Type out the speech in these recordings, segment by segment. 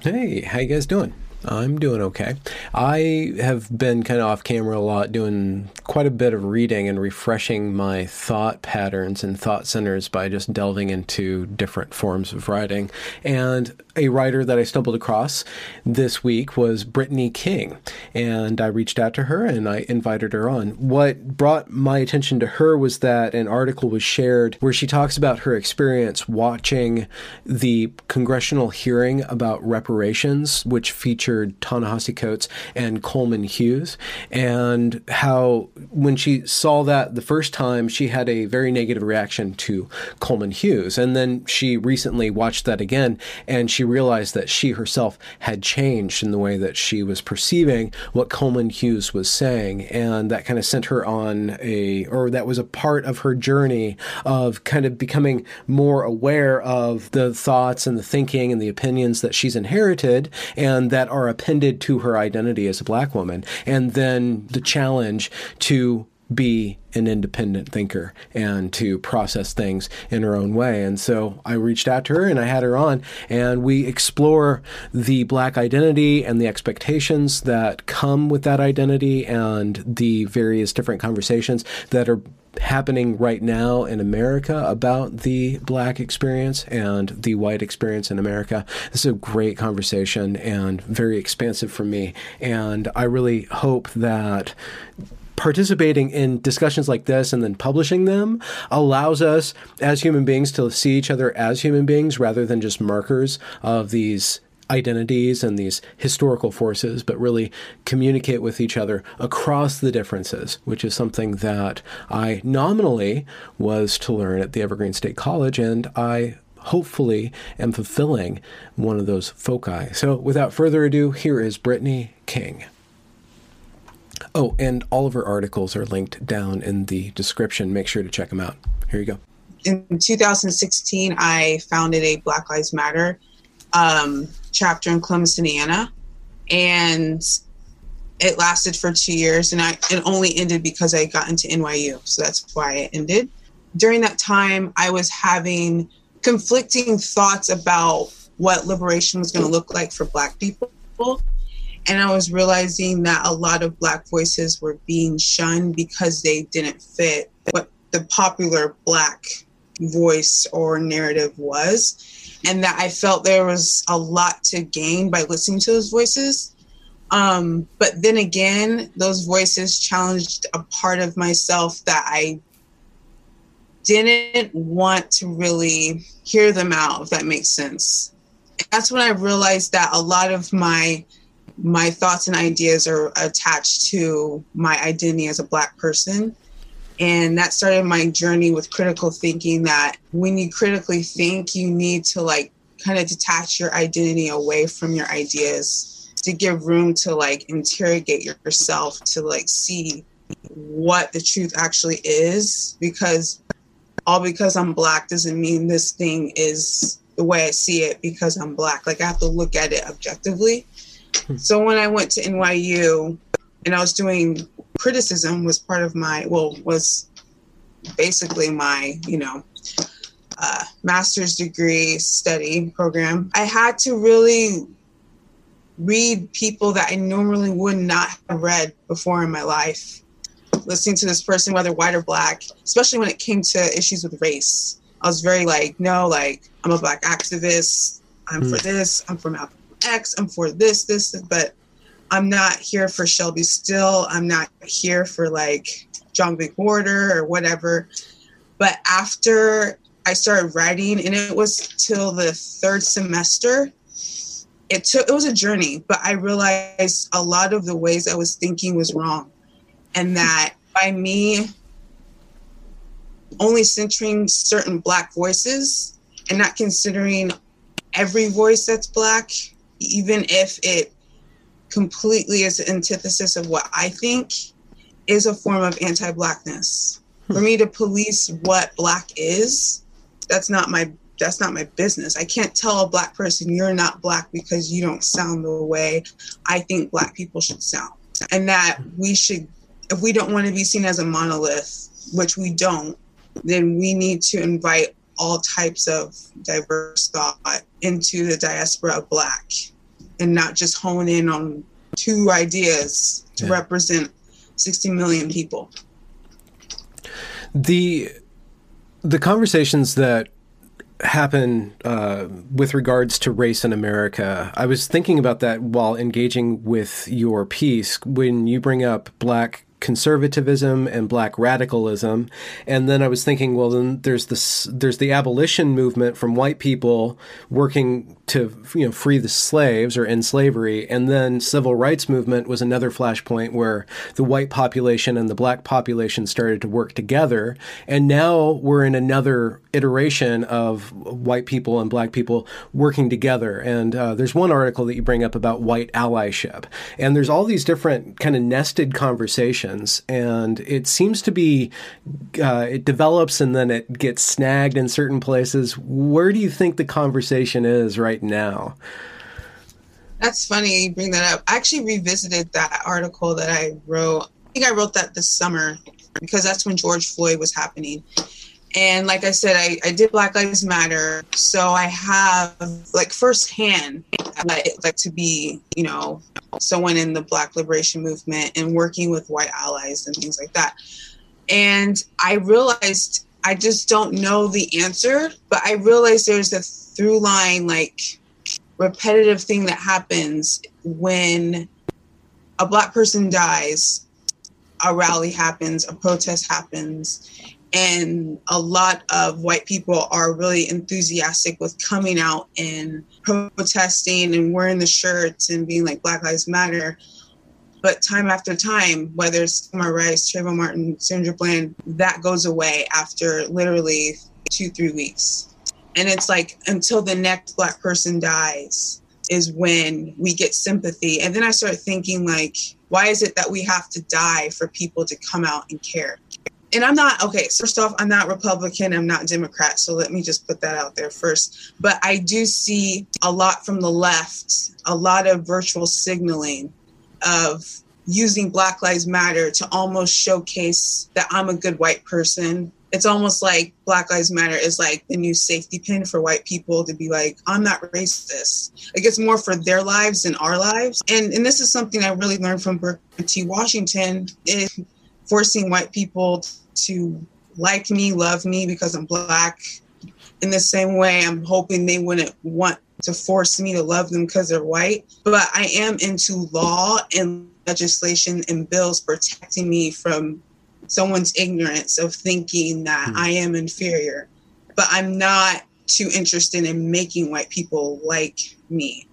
Hey, how you guys doing? I'm doing okay. I have been kind of off camera a lot, doing quite a bit of reading and refreshing my thought patterns and thought centers by just delving into different forms of writing. And a writer that I stumbled across this week was Brittany King. And I reached out to her and I invited her on. What brought my attention to her was that an article was shared where she talks about her experience watching the congressional hearing about reparations, which featured featured Ta-Nehisi Coates and Coleman Hughes, and how when she saw that the first time, she had a very negative reaction to Coleman Hughes. And then she recently watched that again, and she realized that she herself had changed in the way that she was perceiving what Coleman Hughes was saying. And that kind of sent her on a, or that was a part of her journey of kind of becoming more aware of the thoughts and the thinking and the opinions that she's inherited and that are are appended to her identity as a black woman, and then the challenge to be an independent thinker and to process things in her own way. And so I reached out to her and I had her on, and we explore the black identity and the expectations that come with that identity and the various different conversations that are happening right now in America about the black experience and the white experience in America. This is a great conversation and very expansive for me. And I really hope that participating in discussions like this and then publishing them allows us as human beings to see each other as human beings rather than just markers of these identities and these historical forces, but really communicate with each other across the differences, which is something that I nominally was to learn at the Evergreen State College, and I hopefully am fulfilling one of those foci. So without further ado, here is Brittany King. Oh, and all of her articles are linked down in the description. Make sure to check them out. Here you go. In 2016, I founded a Black Lives Matter um, chapter in Columbus, Indiana, and it lasted for two years, and I it only ended because I got into NYU, so that's why it ended. During that time, I was having conflicting thoughts about what liberation was going to look like for Black people, and I was realizing that a lot of Black voices were being shunned because they didn't fit what the popular Black voice or narrative was and that I felt there was a lot to gain by listening to those voices. Um, but then again, those voices challenged a part of myself that I didn't want to really hear them out, if that makes sense. That's when I realized that a lot of my my thoughts and ideas are attached to my identity as a black person and that started my journey with critical thinking that when you critically think you need to like kind of detach your identity away from your ideas to give room to like interrogate yourself to like see what the truth actually is. Because all because i'm black doesn't mean this thing is the way i see it because i'm black. Like i have to look at it objectively. Hmm. so when i went to nyu and i was doing criticism was part of my well was basically my you know uh, master's degree study program. I had to really read people that i normally would not have read before in my life. Listening to this person whether white or black especially when it came to issues with race. I was very like no like i'm a black activist. I'm mm. for this. I'm for Malcolm X. I'm for this this but I'm not here for Shelby Steele. I'm not here for like John McWhorter or whatever. But after I started writing, and it was till the third semester, it took it was a journey, but I realized a lot of the ways I was thinking was wrong. And that by me only centering certain black voices and not considering every voice that's black, even if it completely as an antithesis of what I think is a form of anti-blackness. Hmm. For me to police what black is, that's not my that's not my business. I can't tell a black person you're not black because you don't sound the way I think black people should sound. And that we should if we don't want to be seen as a monolith, which we don't, then we need to invite all types of diverse thought into the diaspora of black and not just hone in on two ideas to yeah. represent 60 million people. The the conversations that happen uh, with regards to race in America. I was thinking about that while engaging with your piece when you bring up black conservatism and black radicalism and then i was thinking well then there's this there's the abolition movement from white people working to you know free the slaves or end slavery. And then civil rights movement was another flashpoint where the white population and the black population started to work together. And now we're in another iteration of white people and black people working together. And uh, there's one article that you bring up about white allyship. And there's all these different kind of nested conversations. And it seems to be uh, it develops and then it gets snagged in certain places. Where do you think the conversation is right right now. That's funny you bring that up. I actually revisited that article that I wrote. I think I wrote that this summer because that's when George Floyd was happening. And like I said, I, I did Black Lives Matter. So I have like firsthand like, like to be, you know, someone in the Black Liberation Movement and working with white allies and things like that. And I realized I just don't know the answer, but I realize there's a through line like repetitive thing that happens when a black person dies a rally happens a protest happens and a lot of white people are really enthusiastic with coming out and protesting and wearing the shirts and being like black lives matter but time after time, whether it's Tamir Rice, Trayvon Martin, Sandra Bland, that goes away after literally two, three weeks. And it's like until the next black person dies is when we get sympathy. And then I start thinking like, why is it that we have to die for people to come out and care? And I'm not okay. First off, I'm not Republican. I'm not Democrat. So let me just put that out there first. But I do see a lot from the left, a lot of virtual signaling of using Black Lives Matter to almost showcase that I'm a good white person it's almost like Black Lives Matter is like the new safety pin for white people to be like, I'm not racist. Like it's more for their lives than our lives. And and this is something I really learned from Booker T. Washington is forcing white people to like me, love me because I'm black. In the same way, I'm hoping they wouldn't want to force me to love them because they're white. But I am into law and legislation and bills protecting me from someone's ignorance of thinking that hmm. I am inferior, but I'm not too interested in making white people like me.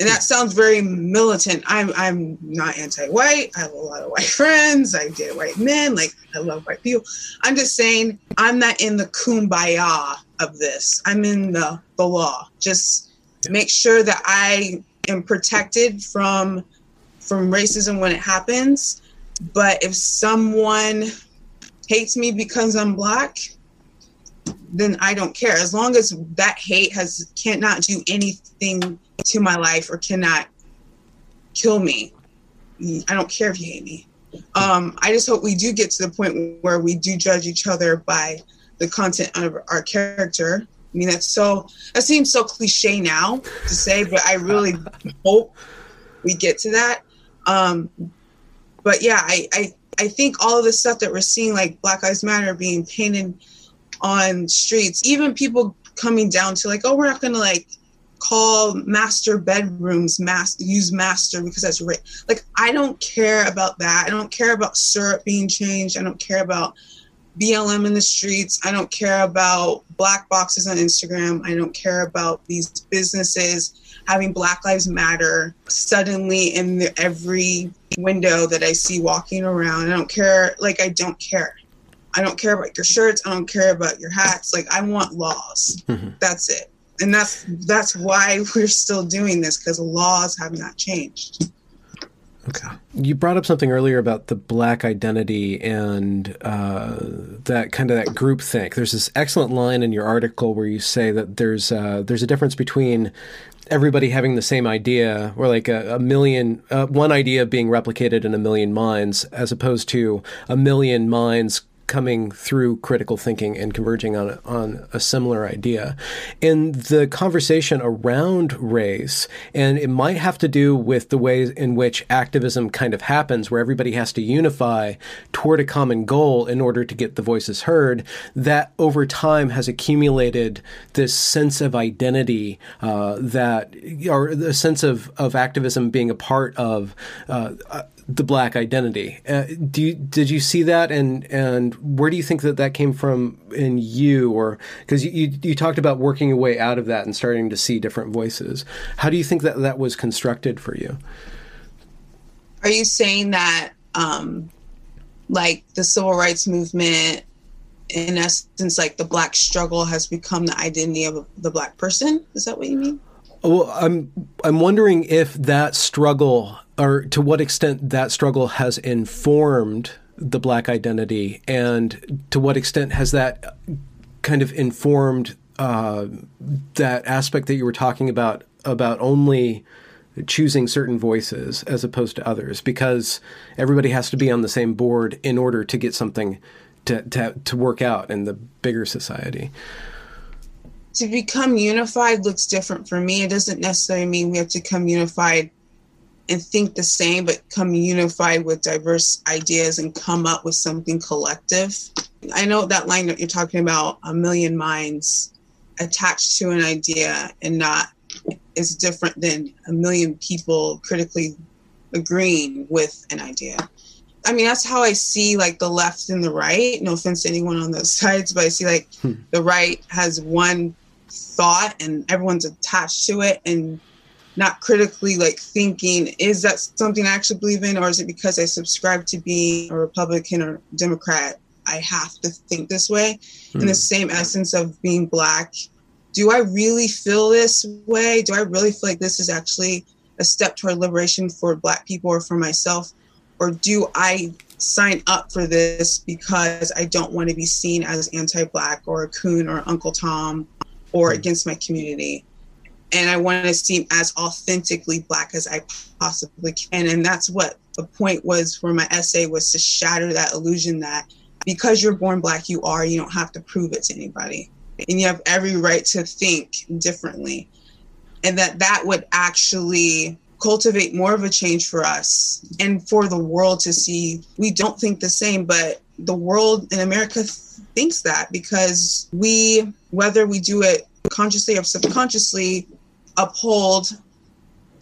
And that sounds very militant. I'm I'm not anti-white. I have a lot of white friends. I date white men. Like I love white people. I'm just saying I'm not in the kumbaya of this. I'm in the the law. Just make sure that I am protected from from racism when it happens but if someone hates me because I'm black, then I don't care. As long as that hate has cannot do anything to my life or cannot kill me, I don't care if you hate me. Um, I just hope we do get to the point where we do judge each other by the content of our character. I mean, that's so, that seems so cliche now to say, but I really hope we get to that. Um, but yeah, I, I I think all of the stuff that we're seeing, like Black Lives Matter being painted on streets, even people coming down to like, oh, we're not gonna like call master bedrooms master use master because that's right. Like I don't care about that. I don't care about syrup being changed. I don't care about BLM in the streets. I don't care about black boxes on Instagram. I don't care about these businesses having Black Lives Matter suddenly in the, every window that I see walking around. I don't care. Like, I don't care. I don't care about your shirts. I don't care about your hats. Like, I want laws. Mm-hmm. That's it. And that's that's why we're still doing this because laws have not changed. Okay. You brought up something earlier about the black identity and uh, that kind of that group think. There's this excellent line in your article where you say that there's uh, there's a difference between everybody having the same idea or like a, a million uh, one idea being replicated in a million minds as opposed to a million minds coming through critical thinking and converging on on a similar idea. And the conversation around race, and it might have to do with the ways in which activism kind of happens, where everybody has to unify toward a common goal in order to get the voices heard. That over time has accumulated this sense of identity uh, that, or the sense of of activism being a part of. Uh, the black identity. Uh, do you, did you see that, and and where do you think that that came from in you, or because you, you, you talked about working your way out of that and starting to see different voices? How do you think that that was constructed for you? Are you saying that, um, like the civil rights movement, in essence, like the black struggle has become the identity of the black person? Is that what you mean? Well, I'm I'm wondering if that struggle, or to what extent that struggle has informed the black identity, and to what extent has that kind of informed uh, that aspect that you were talking about about only choosing certain voices as opposed to others, because everybody has to be on the same board in order to get something to to, to work out in the bigger society to become unified looks different for me. It doesn't necessarily mean we have to come unified and think the same, but come unified with diverse ideas and come up with something collective. I know that line that you're talking about, a million minds attached to an idea and not is different than a million people critically agreeing with an idea. I mean, that's how I see like the left and the right. No offense to anyone on those sides, but I see like hmm. the right has one thought and everyone's attached to it and not critically like thinking is that something i actually believe in or is it because i subscribe to being a republican or democrat i have to think this way mm. in the hmm. same essence of being black do i really feel this way do i really feel like this is actually a step toward liberation for black people or for myself or do i sign up for this because i don't want to be seen as anti-black or a coon or uncle tom or hmm. against my community. And I want to seem as authentically black as I possibly can. And that's what the point was for my essay was to shatter that illusion that because you're born black, you are, you don't have to prove it to anybody. And you have every right to think differently. And that that would actually cultivate more of a change for us and for the world to see we don't think the same, but the world in America thinks that because we, whether we do it consciously or subconsciously, uphold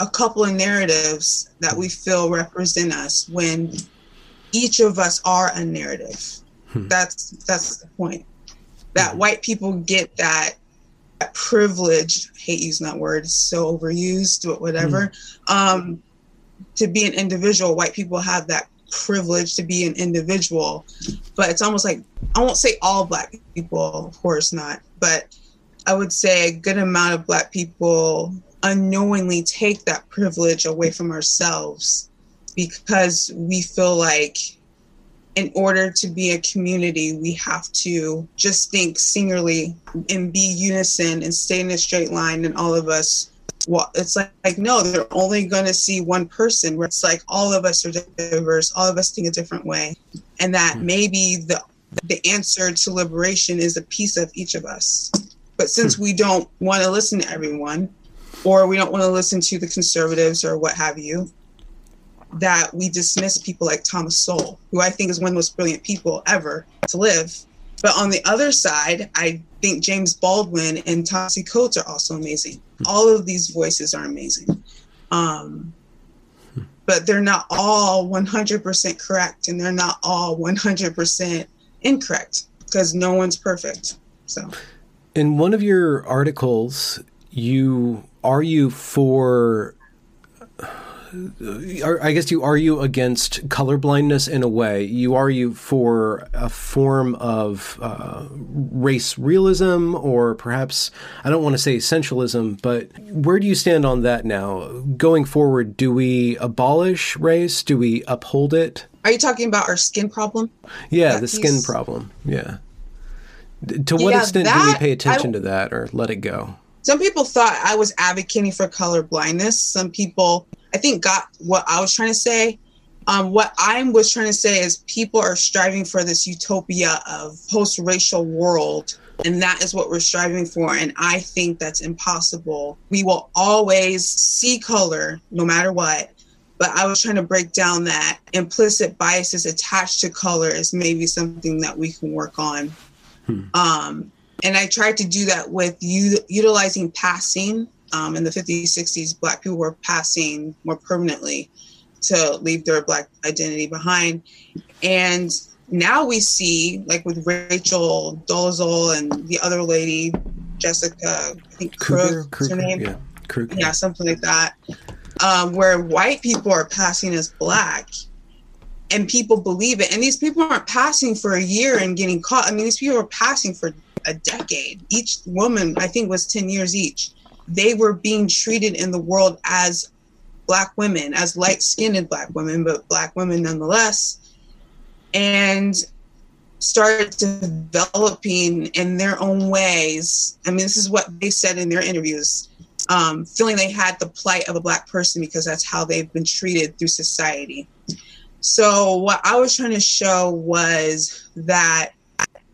a couple of narratives that we feel represent us when each of us are a narrative. Hmm. That's that's the point. That hmm. white people get that, that privilege, hate using that word, it's so overused, but whatever. Hmm. Um, to be an individual, white people have that privilege to be an individual, but it's almost like I won't say all black people, of course not, but I would say a good amount of black people unknowingly take that privilege away from ourselves because we feel like in order to be a community, we have to just think singularly and be unison and stay in a straight line, and all of us well, it's like, like no, they're only going to see one person. Where it's like all of us are diverse, all of us think a different way, and that hmm. maybe the the answer to liberation is a piece of each of us. But since hmm. we don't want to listen to everyone, or we don't want to listen to the conservatives or what have you, that we dismiss people like Thomas Sowell, who I think is one of the most brilliant people ever to live. But on the other side, I think James Baldwin and Ta-Nehisi Coates are also amazing. All of these voices are amazing. Um, but they're not all 100% correct and they're not all 100% incorrect because no one's perfect. So, in one of your articles, you argue for I guess you argue against colorblindness in a way. You argue for a form of uh, race realism, or perhaps, I don't want to say essentialism, but where do you stand on that now? Going forward, do we abolish race? Do we uphold it? Are you talking about our skin problem? Yeah, that the piece? skin problem. Yeah. To what yeah, extent that, do we pay attention I, to that or let it go? Some people thought I was advocating for color blindness. Some people I think got what I was trying to say Um, what I was trying to say is people are striving for this utopia of post-racial world and that is what we're striving for and i think that's impossible we will always see color no matter what but i was trying to break down that implicit biases attached to color is maybe something that we can work on hmm. um, and i tried to do that with u- utilizing passing um, in the 50s 60s black people were passing more permanently to leave their black identity behind. And now we see like with rachel dolezal and the other lady jessica i think Krug, Kruger, her name? yeah. Kruger. yeah something like that. Um, where white people are passing as black and people believe it. And these people aren't passing for a year and getting caught. I mean these people are passing for a decade. Each woman i think was 10 years each they were being treated in the world as black women, as light skinned black women, but black women nonetheless, and started developing in their own ways. I mean, this is what they said in their interviews. Um, feeling they had the plight of a black person because that's how they've been treated through society. So, what I was trying to show was that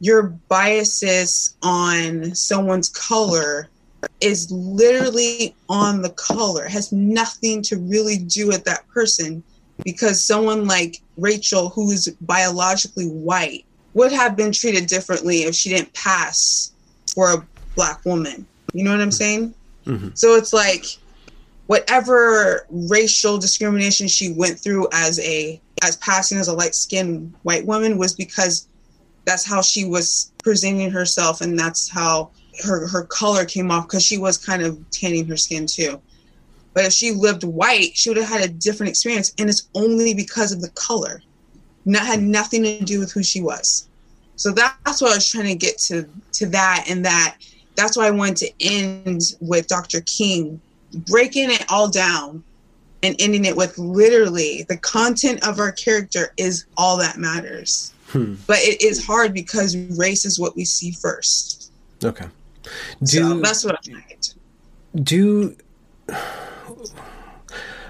your biases on someone's color is literally on the color, it has nothing to really do with that person because someone like Rachel, who's biologically white, would have been treated differently if she didn't pass for a black woman. You know what I'm saying? Mm-hmm. So it's like whatever racial discrimination she went through as a as passing as a light skinned white woman was because that's how she was presenting herself and that's how her her color came off because she was kind of tanning her skin too. But if she lived white, she would have had a different experience, and it's only because of the color. Not had nothing to do with who she was. So that's what I was trying to get to to that, and that that's why I wanted to end with Dr. King breaking it all down and ending it with literally the content of our character is all that matters. Hmm. But it is hard because race is what we see first. Okay. Do, so that's what I think. Do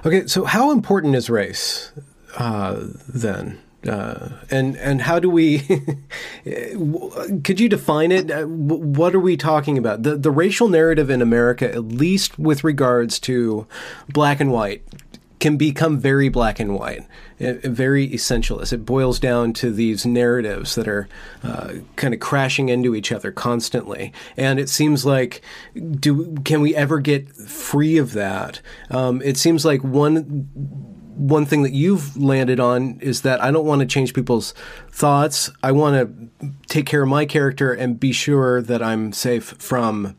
okay. So how important is race uh, then? Uh, and and how do we? could you define it? Uh, what are we talking about? The the racial narrative in America, at least with regards to black and white, can become very black and white, very essentialist. It boils down to these narratives that are uh, kind of crashing into each other constantly, and it seems like, do can we ever get free of that? Um, it seems like one one thing that you've landed on is that I don't want to change people's thoughts. I want to take care of my character and be sure that I'm safe from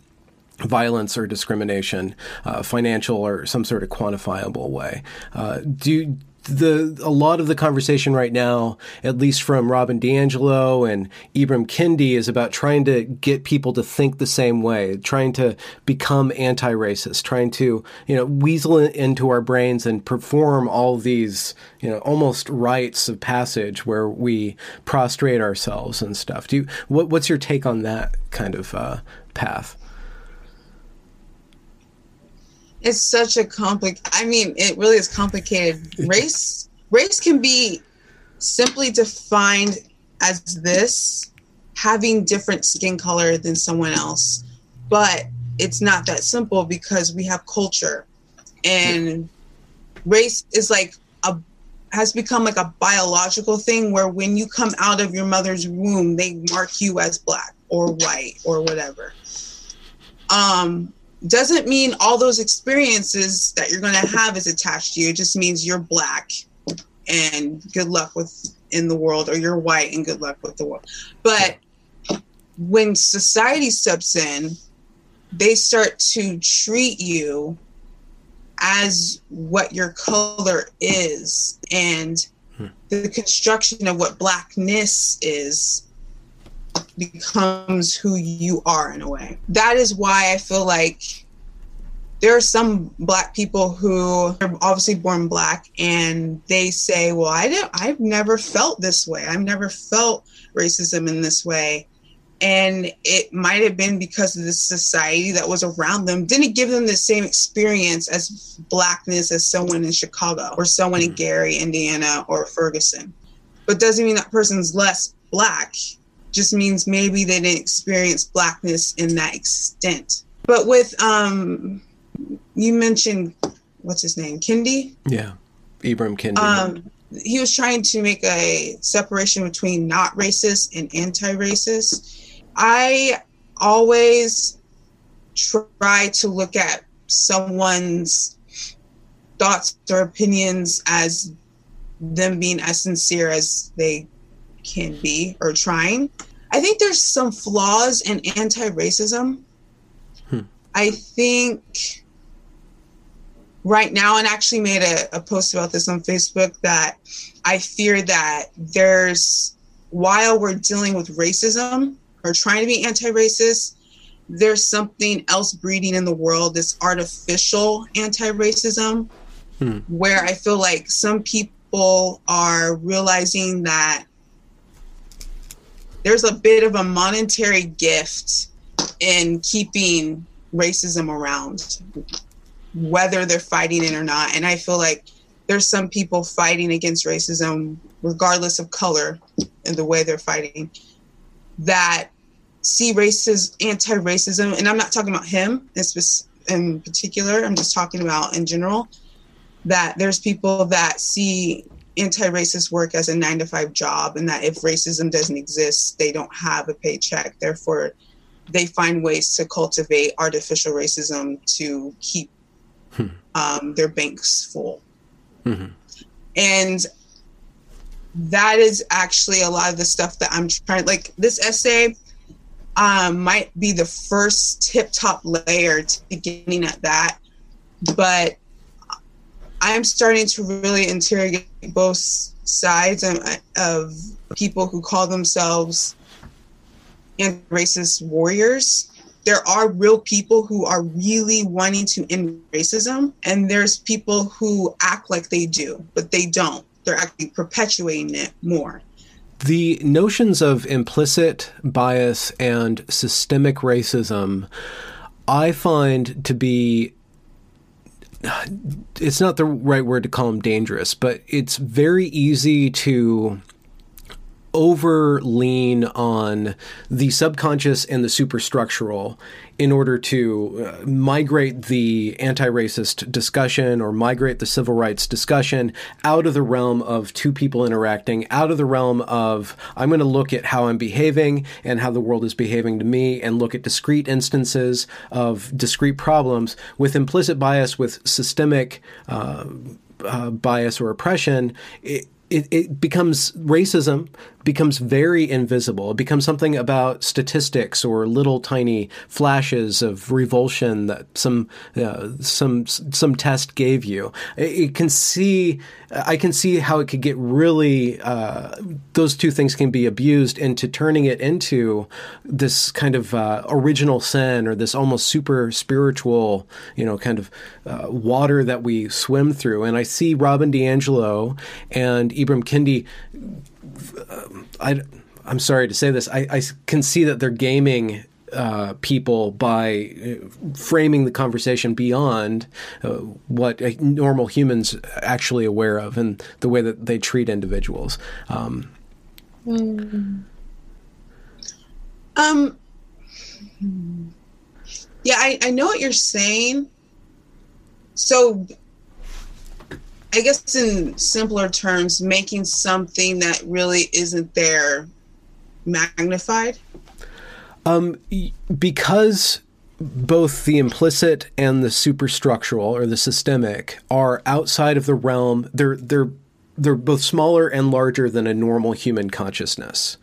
violence or discrimination, uh, financial or some sort of quantifiable way. Uh, do the a lot of the conversation right now, at least from Robin DiAngelo and Ibram Kendi, is about trying to get people to think the same way, trying to become anti-racist, trying to you know weasel into our brains and perform all these you know almost rites of passage where we prostrate ourselves and stuff. Do you what, what's your take on that kind of uh, path? It's such a complex i mean it really is complicated. Race race can be simply defined as this having different skin color than someone else. But it's not that simple because we have culture. And race is like a has become like a biological thing where when you come out of your mother's womb they mark you as black or white or whatever. Um doesn't mean all those experiences that you're going to have is attached to you. It just means you're black and good luck with in the world, or you're white and good luck with the world. But when society steps in, they start to treat you as what your color is and hmm. the construction of what blackness is becomes who you are in a way. That is why I feel like there are some black people who are obviously born black and they say, "Well, I don't I've never felt this way. I've never felt racism in this way." and it might have been because of the society that was around them didn't give them the same experience as blackness as someone in chicago or someone in mm-hmm. gary indiana or ferguson but doesn't mean that person's less black just means maybe they didn't experience blackness in that extent but with um you mentioned what's his name kendi Yeah. Ibram Kendi. um, he was trying to make a separation between not racist and anti-racist. I always try to look at someone's thoughts or opinions as them being as sincere as they can be or trying. I think there's some flaws in anti-racism. Hmm. I think right now and actually made a, a post about this on facebook that i fear that there's while we're dealing with racism or trying to be anti-racist there's something else breeding in the world this artificial anti-racism Hmm. where i feel like some people are realizing that there's a bit of a monetary gift in keeping racism around whether they're fighting it or not. And I feel like there's some people fighting against racism, regardless of color and the way they're fighting, that see racism, anti-racism, and I'm not talking about him in, in particular. I'm just talking about in general. That there's people that see anti-racist work as a nine to five job, and that if racism doesn't exist, they don't have a paycheck. Therefore, they find ways to cultivate artificial racism to keep um, their banks full. Mhm. And that is actually a lot of the stuff that I'm trying. Like this essay um, might be the first tip top layer to beginning at that, but I'm starting to really interrogate both sides of, of people who call themselves anti-racist warriors there are real people who are really wanting to end racism and there's people who act like they do but they don't they're actually perpetuating it more The notions of implicit bias and systemic racism, I find to be. It's not the right word to call them dangerous, but it's very easy to over lean on the subconscious and the superstructural in order to uh, migrate the anti-racist discussion or migrate the civil rights discussion out of the realm of two people interacting out of the realm of i'm going to look at how i'm behaving and how the world is behaving to me and look at discrete instances of discrete problems with implicit bias with systemic uh, uh, bias or oppression it, it, it becomes racism becomes very invisible. It becomes something about statistics or little tiny flashes of revulsion that some uh, some some test gave you. It, can see I can see how it could get really uh, those two things can be abused into turning it into this kind of uh, original sin or this almost super spiritual you know kind of uh, water that we swim through. And I see Robin DiAngelo and Ibram Kendi I, I'm sorry to say this. I, I can see that they're gaming uh, people by framing the conversation beyond uh, what normal humans actually aware of and the way that they treat individuals. Um, mm. um yeah, I, I know what you're saying. So I guess in simpler terms, making something that really isn't there magnified? Um, because both the implicit and the superstructural or the systemic are outside of the realm. They're they're they're both smaller and larger than a normal human consciousness.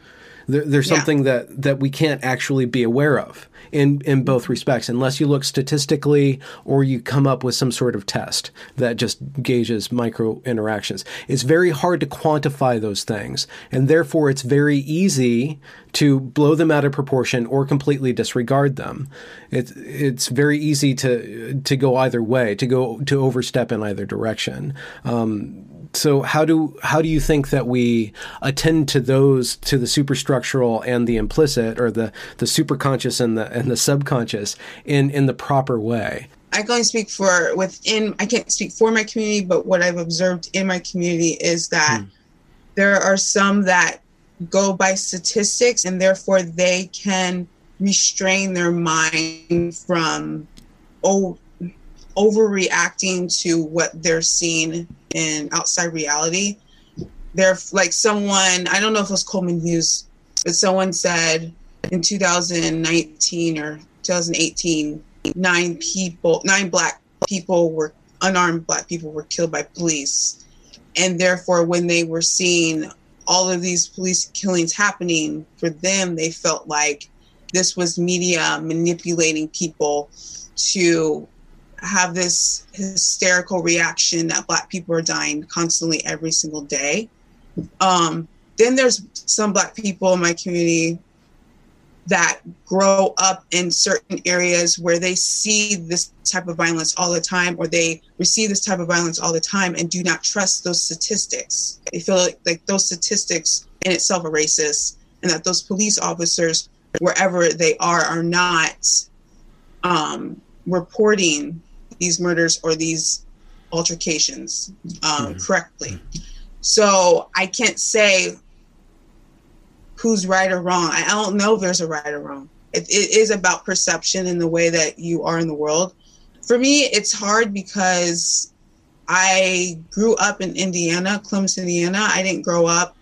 They're, they're something yeah. that that we can't actually be aware of in in both respects unless you look statistically or you come up with some sort of test that just gauges micro interactions. It's very hard to quantify those things and therefore it's very easy to blow them out of proportion or completely disregard them. It's it's very easy to to go either way to go to overstep in either direction. Um, So how do how do you think that we attend to those to the superstructural and the implicit or the the superconscious and the and the subconscious in in the proper way? I can only speak for within I can't speak for my community, but what I've observed in my community is that hmm. there are some that go by statistics and therefore they can restrain their mind from oh overreacting to what they're seeing in outside reality. They're like someone, I don't know if it was Coleman Hughes, but someone said in 2019 or 2018, nine people, nine black people were unarmed black people were killed by police. And therefore, when they were seeing all of these police killings happening, for them, they felt like this was media manipulating people to have this hysterical reaction that black people are dying constantly every single day. Um, then there's some black people in my community that grow up in certain areas where they see this type of violence all the time or they receive this type of violence all the time and do not trust those statistics. They feel like, like those statistics in itself are racist and that those police officers, wherever they are, are not um, reporting these murders or these altercations um, mm-hmm. correctly. So I can't say who's right or wrong. I don't know if there's a right or wrong. It, it is about perception and the way that you are in the world. For me, it's hard because I grew up in Indiana, Columbus, Indiana. I didn't grow up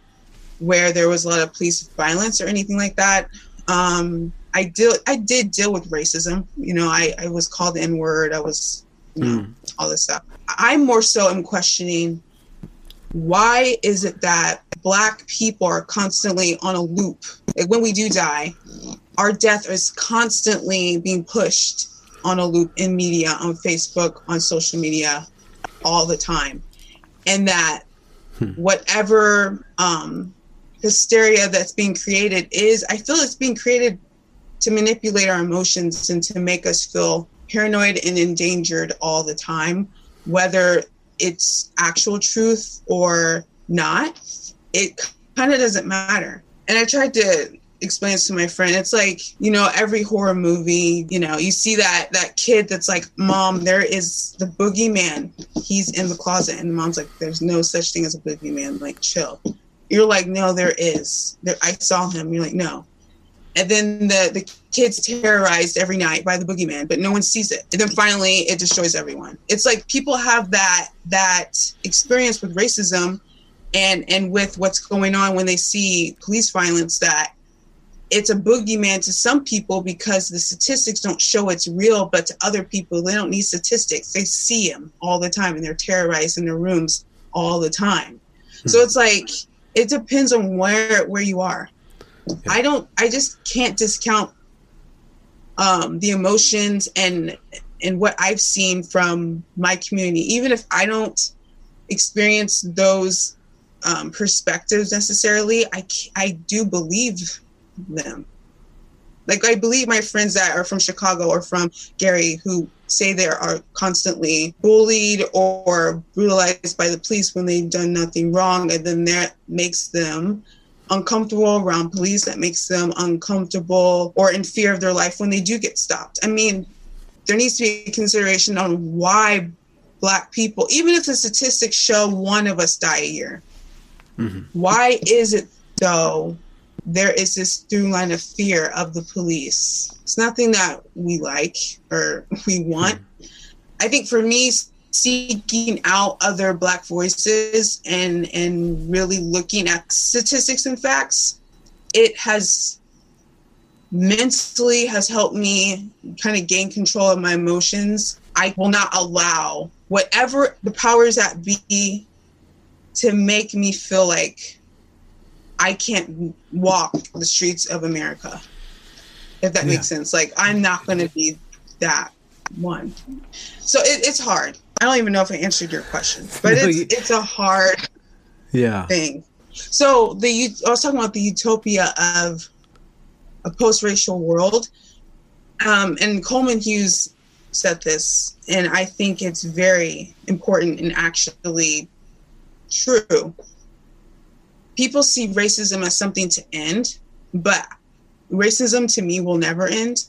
where there was a lot of police violence or anything like that. Um, I did I did deal with racism. You know, I, I was called the N word. I was you know, mm. all this stuff. I more so am questioning why is it that black people are constantly on a loop? Like when we do die, our death is constantly being pushed on a loop in media, on Facebook, on social media, all the time. And that hmm. whatever um, hysteria that's being created is, I feel it's being created to manipulate our emotions and to make us feel paranoid and endangered all the time, whether it's actual truth or not. It kind of doesn't matter. And I tried to explain this to my friend. It's like, you know, every horror movie, you know, you see that that kid that's like, Mom, there is the boogeyman. He's in the closet. And mom's like, There's no such thing as a boogeyman. Like, chill. You're like, No, there is. There, I saw him. You're like, No, and then the the kids terrorized every night by the boogeyman but no one sees it. And then finally it destroys everyone. It's like people have that that experience with racism and and with what's going on when they see police violence that it's a boogeyman to some people because the statistics don't show it's real but to other people they don't need statistics. They see them all the time and they're terrorized in their rooms all the time. Hmm. so it's like it depends on where where you are I don't. I just can't discount um, the emotions and and what I've seen from my community, even if I don't experience those um, perspectives necessarily. I I do believe them. Like I believe my friends that are from Chicago or from Gary who say they are constantly bullied or brutalized by the police when they've done nothing wrong, and then that makes them uncomfortable around police, that makes them uncomfortable or in fear of their life when they do get stopped. I mean, there needs to be consideration on why black people, even if the statistics show one of us die a year, mm-hmm. why is it though there is this through line of fear of the police? It's nothing that we like or we want. Mm-hmm. I think for me, seeking out other black voices and and really looking at statistics and facts it has mentally has helped me kind of gain control of my emotions. I will not allow whatever the powers that be to make me feel like i can't walk the streets of america if that yeah. makes sense. Like i'm not going to be that one. So it, it's hard I don't even know if I answered your question, but no, it's you, it's a hard yeah thing. So the I was talking about the utopia of a post-racial world, um, and Coleman Hughes said this, and I think it's very important and actually true. People see racism as something to end, but racism to me will never end.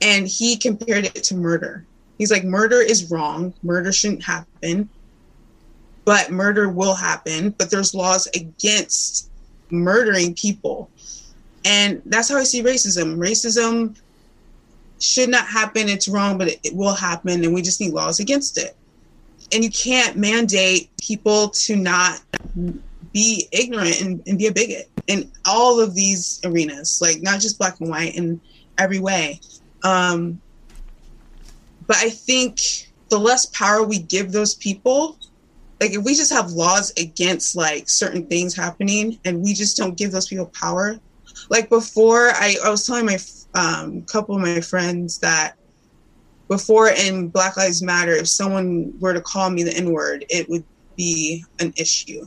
And he compared it to murder. He's like, murder is wrong. Murder shouldn't happen. But murder will happen. But there's laws against murdering people. And that's how I see racism. Racism should not happen. It's wrong, but it, it will happen. And we just need laws against it. And you can't mandate people to not be ignorant and, and be a bigot in all of these arenas, like not just black and white in every way. Um, but I think the less power we give those people, like if we just have laws against like certain things happening and we just don't give those people power. Like before, I, I was telling my um, couple of my friends that before in Black Lives Matter, if someone were to call me the N word, it would be an issue,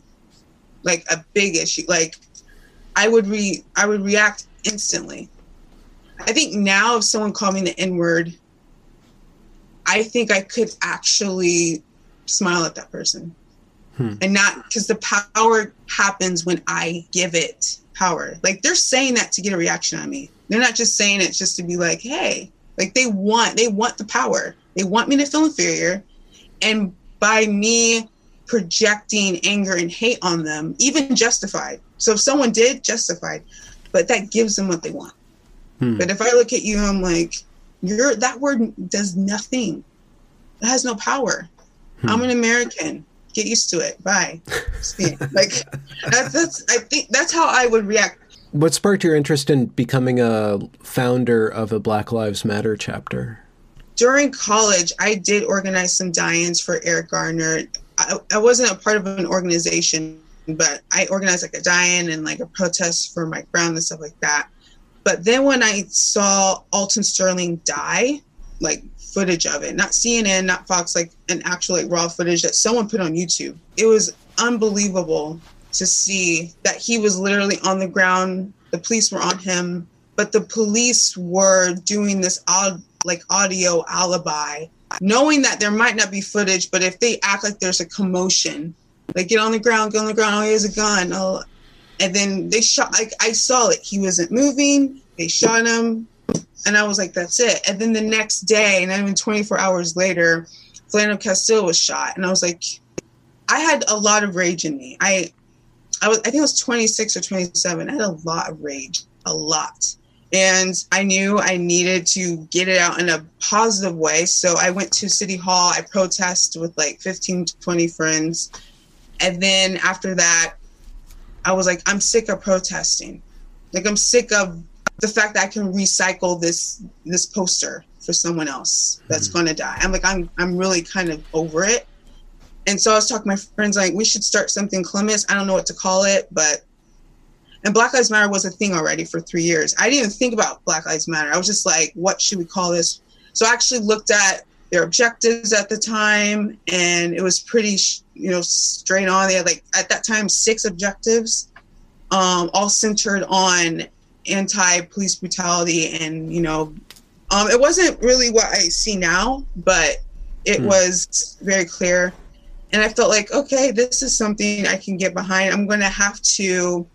like a big issue. Like I would re I would react instantly. I think now if someone called me the N word, I think I could actually smile at that person. Hmm. And not because the power happens when I give it power. Like they're saying that to get a reaction on me. They're not just saying it just to be like, hey, like they want they want the power. They want me to feel inferior. And by me projecting anger and hate on them, even justified. So if someone did, justified, but that gives them what they want. Hmm. But if I look at you, I'm like, you're that word does nothing. It has no power. Hmm. I'm an American. Get used to it. Bye. like that's, that's I think that's how I would react. What sparked your interest in becoming a founder of a Black Lives Matter chapter? During college, I did organize some die-ins for Eric Garner. I, I wasn't a part of an organization, but I organized like a die-in and like a protest for Mike Brown and stuff like that. But then when I saw Alton Sterling die, like footage of it, not CNN, not Fox, like an actual like raw footage that someone put on YouTube, it was unbelievable to see that he was literally on the ground. The police were on him, but the police were doing this odd, like audio alibi, knowing that there might not be footage, but if they act like there's a commotion, like get on the ground, get on the ground, oh, he has a gun. Oh, and then they shot like I saw it. He wasn't moving. They shot him. And I was like, that's it. And then the next day, not even 24 hours later, Philando Castillo was shot. And I was like, I had a lot of rage in me. I I was I think I was 26 or 27. I had a lot of rage. A lot. And I knew I needed to get it out in a positive way. So I went to City Hall. I protested with like 15 to 20 friends. And then after that, I was like, I'm sick of protesting. Like I'm sick of the fact that I can recycle this this poster for someone else that's mm-hmm. gonna die. I'm like, I'm I'm really kind of over it. And so I was talking to my friends like we should start something Columbus. I don't know what to call it, but and Black Lives Matter was a thing already for three years. I didn't even think about Black Lives Matter. I was just like, what should we call this? So I actually looked at their objectives at the time, and it was pretty, you know, straight on. They had like at that time six objectives, um, all centered on anti-police brutality, and you know, um, it wasn't really what I see now, but it hmm. was very clear. And I felt like, okay, this is something I can get behind. I'm going to have to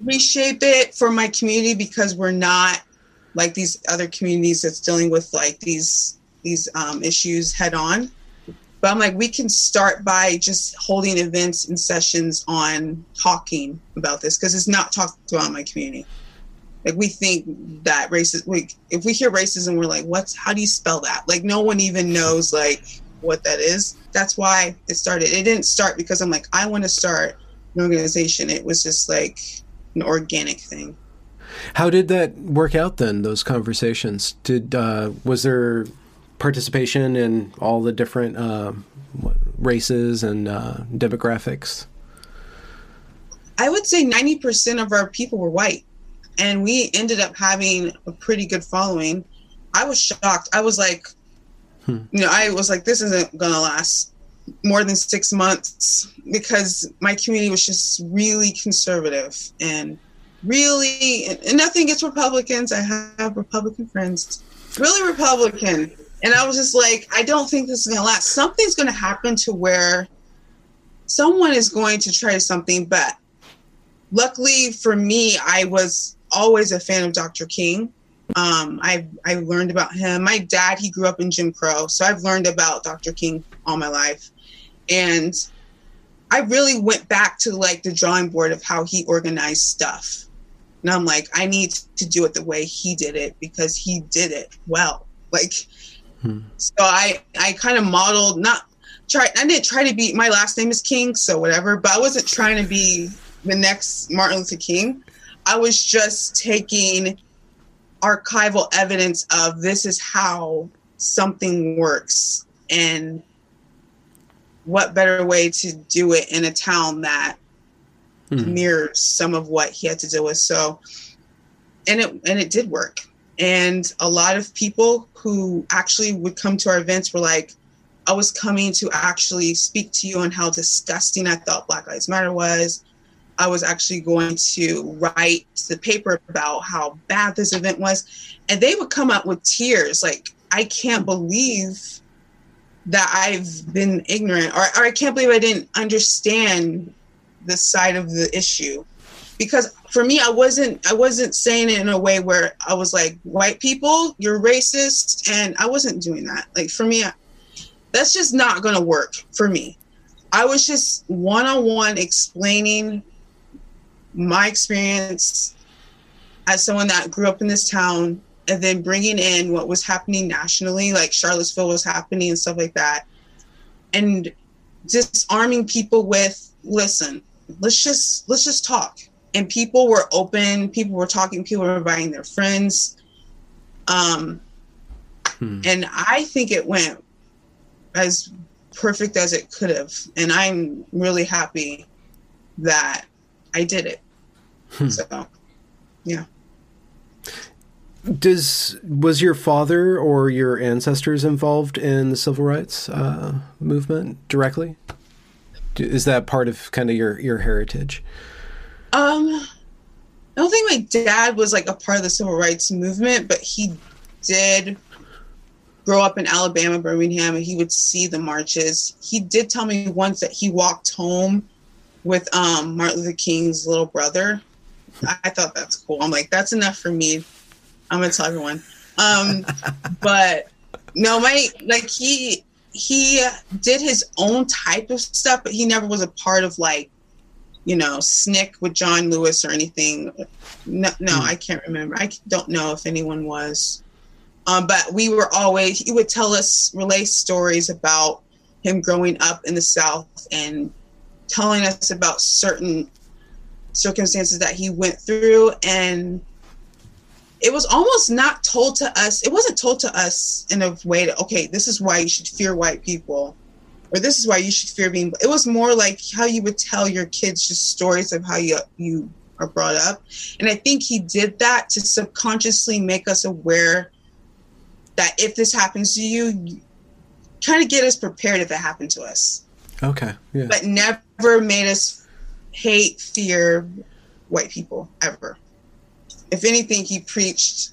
reshape it for my community because we're not like these other communities that's dealing with like these these um, issues head on. But I'm like, we can start by just holding events and sessions on talking about this because it's not talked about in my community. Like we think that racism. Like if we hear racism, we're like, what's? How do you spell that? Like no one even knows like what that is. That's why it started. It didn't start because I'm like, I want to start an organization. It was just like an organic thing. How did that work out then? Those conversations did uh, was there participation in all the different uh, races and uh, demographics? I would say 90% of our people were white, and we ended up having a pretty good following. I was shocked. I was like, hmm. you know, I was like, this isn't going to last more than six months because my community was just really conservative and really, and nothing against Republicans. I have Republican friends, really Republican and I was just like, I don't think this is gonna last. Something's gonna happen to where someone is going to try something, but luckily for me, I was always a fan of Dr. King. Um, I I learned about him. My dad, he grew up in Jim Crow, so I've learned about Dr. King all my life, and I really went back to like the drawing board of how he organized stuff. And I'm like, I need to do it the way he did it because he did it well. Like, hmm. so I I kind of modeled not try. I didn't try to be. My last name is King, so whatever. But I wasn't trying to be the next Martin Luther King. I was just taking archival evidence of this is how something works and what better way to do it in a town that hmm. mirrors some of what he had to deal with so and it and it did work and a lot of people who actually would come to our events were like i was coming to actually speak to you on how disgusting i thought black lives matter was I was actually going to write the paper about how bad this event was. And they would come up with tears like, I can't believe that I've been ignorant, or, or I can't believe I didn't understand the side of the issue. Because for me, I wasn't I wasn't saying it in a way where I was like, white people, you're racist, and I wasn't doing that. Like for me, that's just not gonna work for me. I was just one on one explaining my experience as someone that grew up in this town and then bringing in what was happening nationally like charlottesville was happening and stuff like that and disarming people with listen let's just let's just talk and people were open people were talking people were inviting their friends um hmm. and i think it went as perfect as it could have and i'm really happy that I did it. Hmm. So, yeah. Does was your father or your ancestors involved in the civil rights uh, movement directly? Is that part of kind of your your heritage? Um, I don't think my dad was like a part of the civil rights movement, but he did grow up in Alabama, Birmingham, and he would see the marches. He did tell me once that he walked home with um, Martin Luther King's little brother. I thought that's cool. I'm like, that's enough for me. I'm gonna tell everyone. Um, but no, my like he he did his own type of stuff, but he never was a part of like, you know, SNCC with John Lewis or anything. No, no, hmm. I can't remember. I don't know if anyone was. Um, but we were always he would tell us relay stories about him growing up in the South and telling us about certain circumstances that he went through and it was almost not told to us it wasn't told to us in a way that okay this is why you should fear white people or this is why you should fear being it was more like how you would tell your kids just stories of how you you are brought up and i think he did that to subconsciously make us aware that if this happens to you, kind of get us prepared if it happened to us Okay. Yeah. But never made us hate, fear white people ever. If anything, he preached.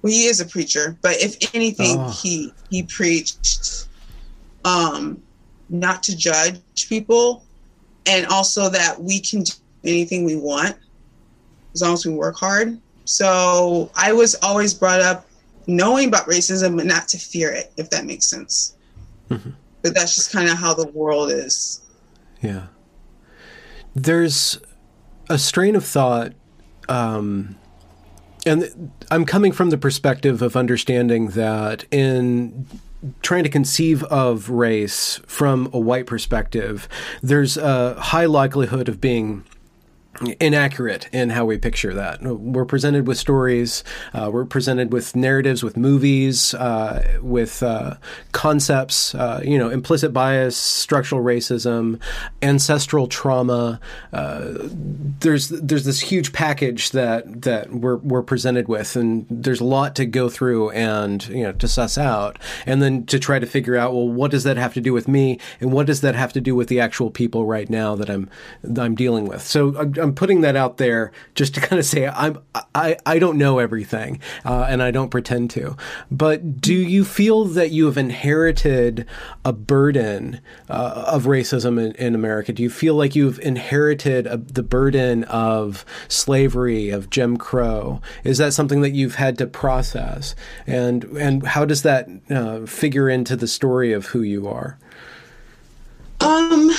Well, he is a preacher, but if anything, oh. he he preached um, not to judge people, and also that we can do anything we want as long as we work hard. So I was always brought up knowing about racism, but not to fear it, if that makes sense. Mm-hmm but that's just kind of how the world is. Yeah. There's a strain of thought, um, and I'm coming from the perspective of understanding that in trying to conceive of race from a white perspective, there's a high likelihood of being inaccurate in how we picture that. We're presented with stories, uh, we're presented with narratives, with movies, uh, with uh, concepts, uh, you know, implicit bias, structural racism, ancestral trauma. Uh, there's there's this huge package that that we're we're presented with, and there's a lot to go through and you know to suss out, and then to try to figure out well, what does that have to do with me, and what does that have to do with the actual people right now that I'm that I'm dealing with. So I'm putting that out there just to kind of say I'm I I don't know everything, uh, and I don't pretend to. But do you feel that you have inherited a burden uh, of racism in, in, America? Do you feel like you've inherited a, the burden of slavery, of Jim Crow? Is that something that you've had to process? And and how does that uh, figure into the story of who you are? Um.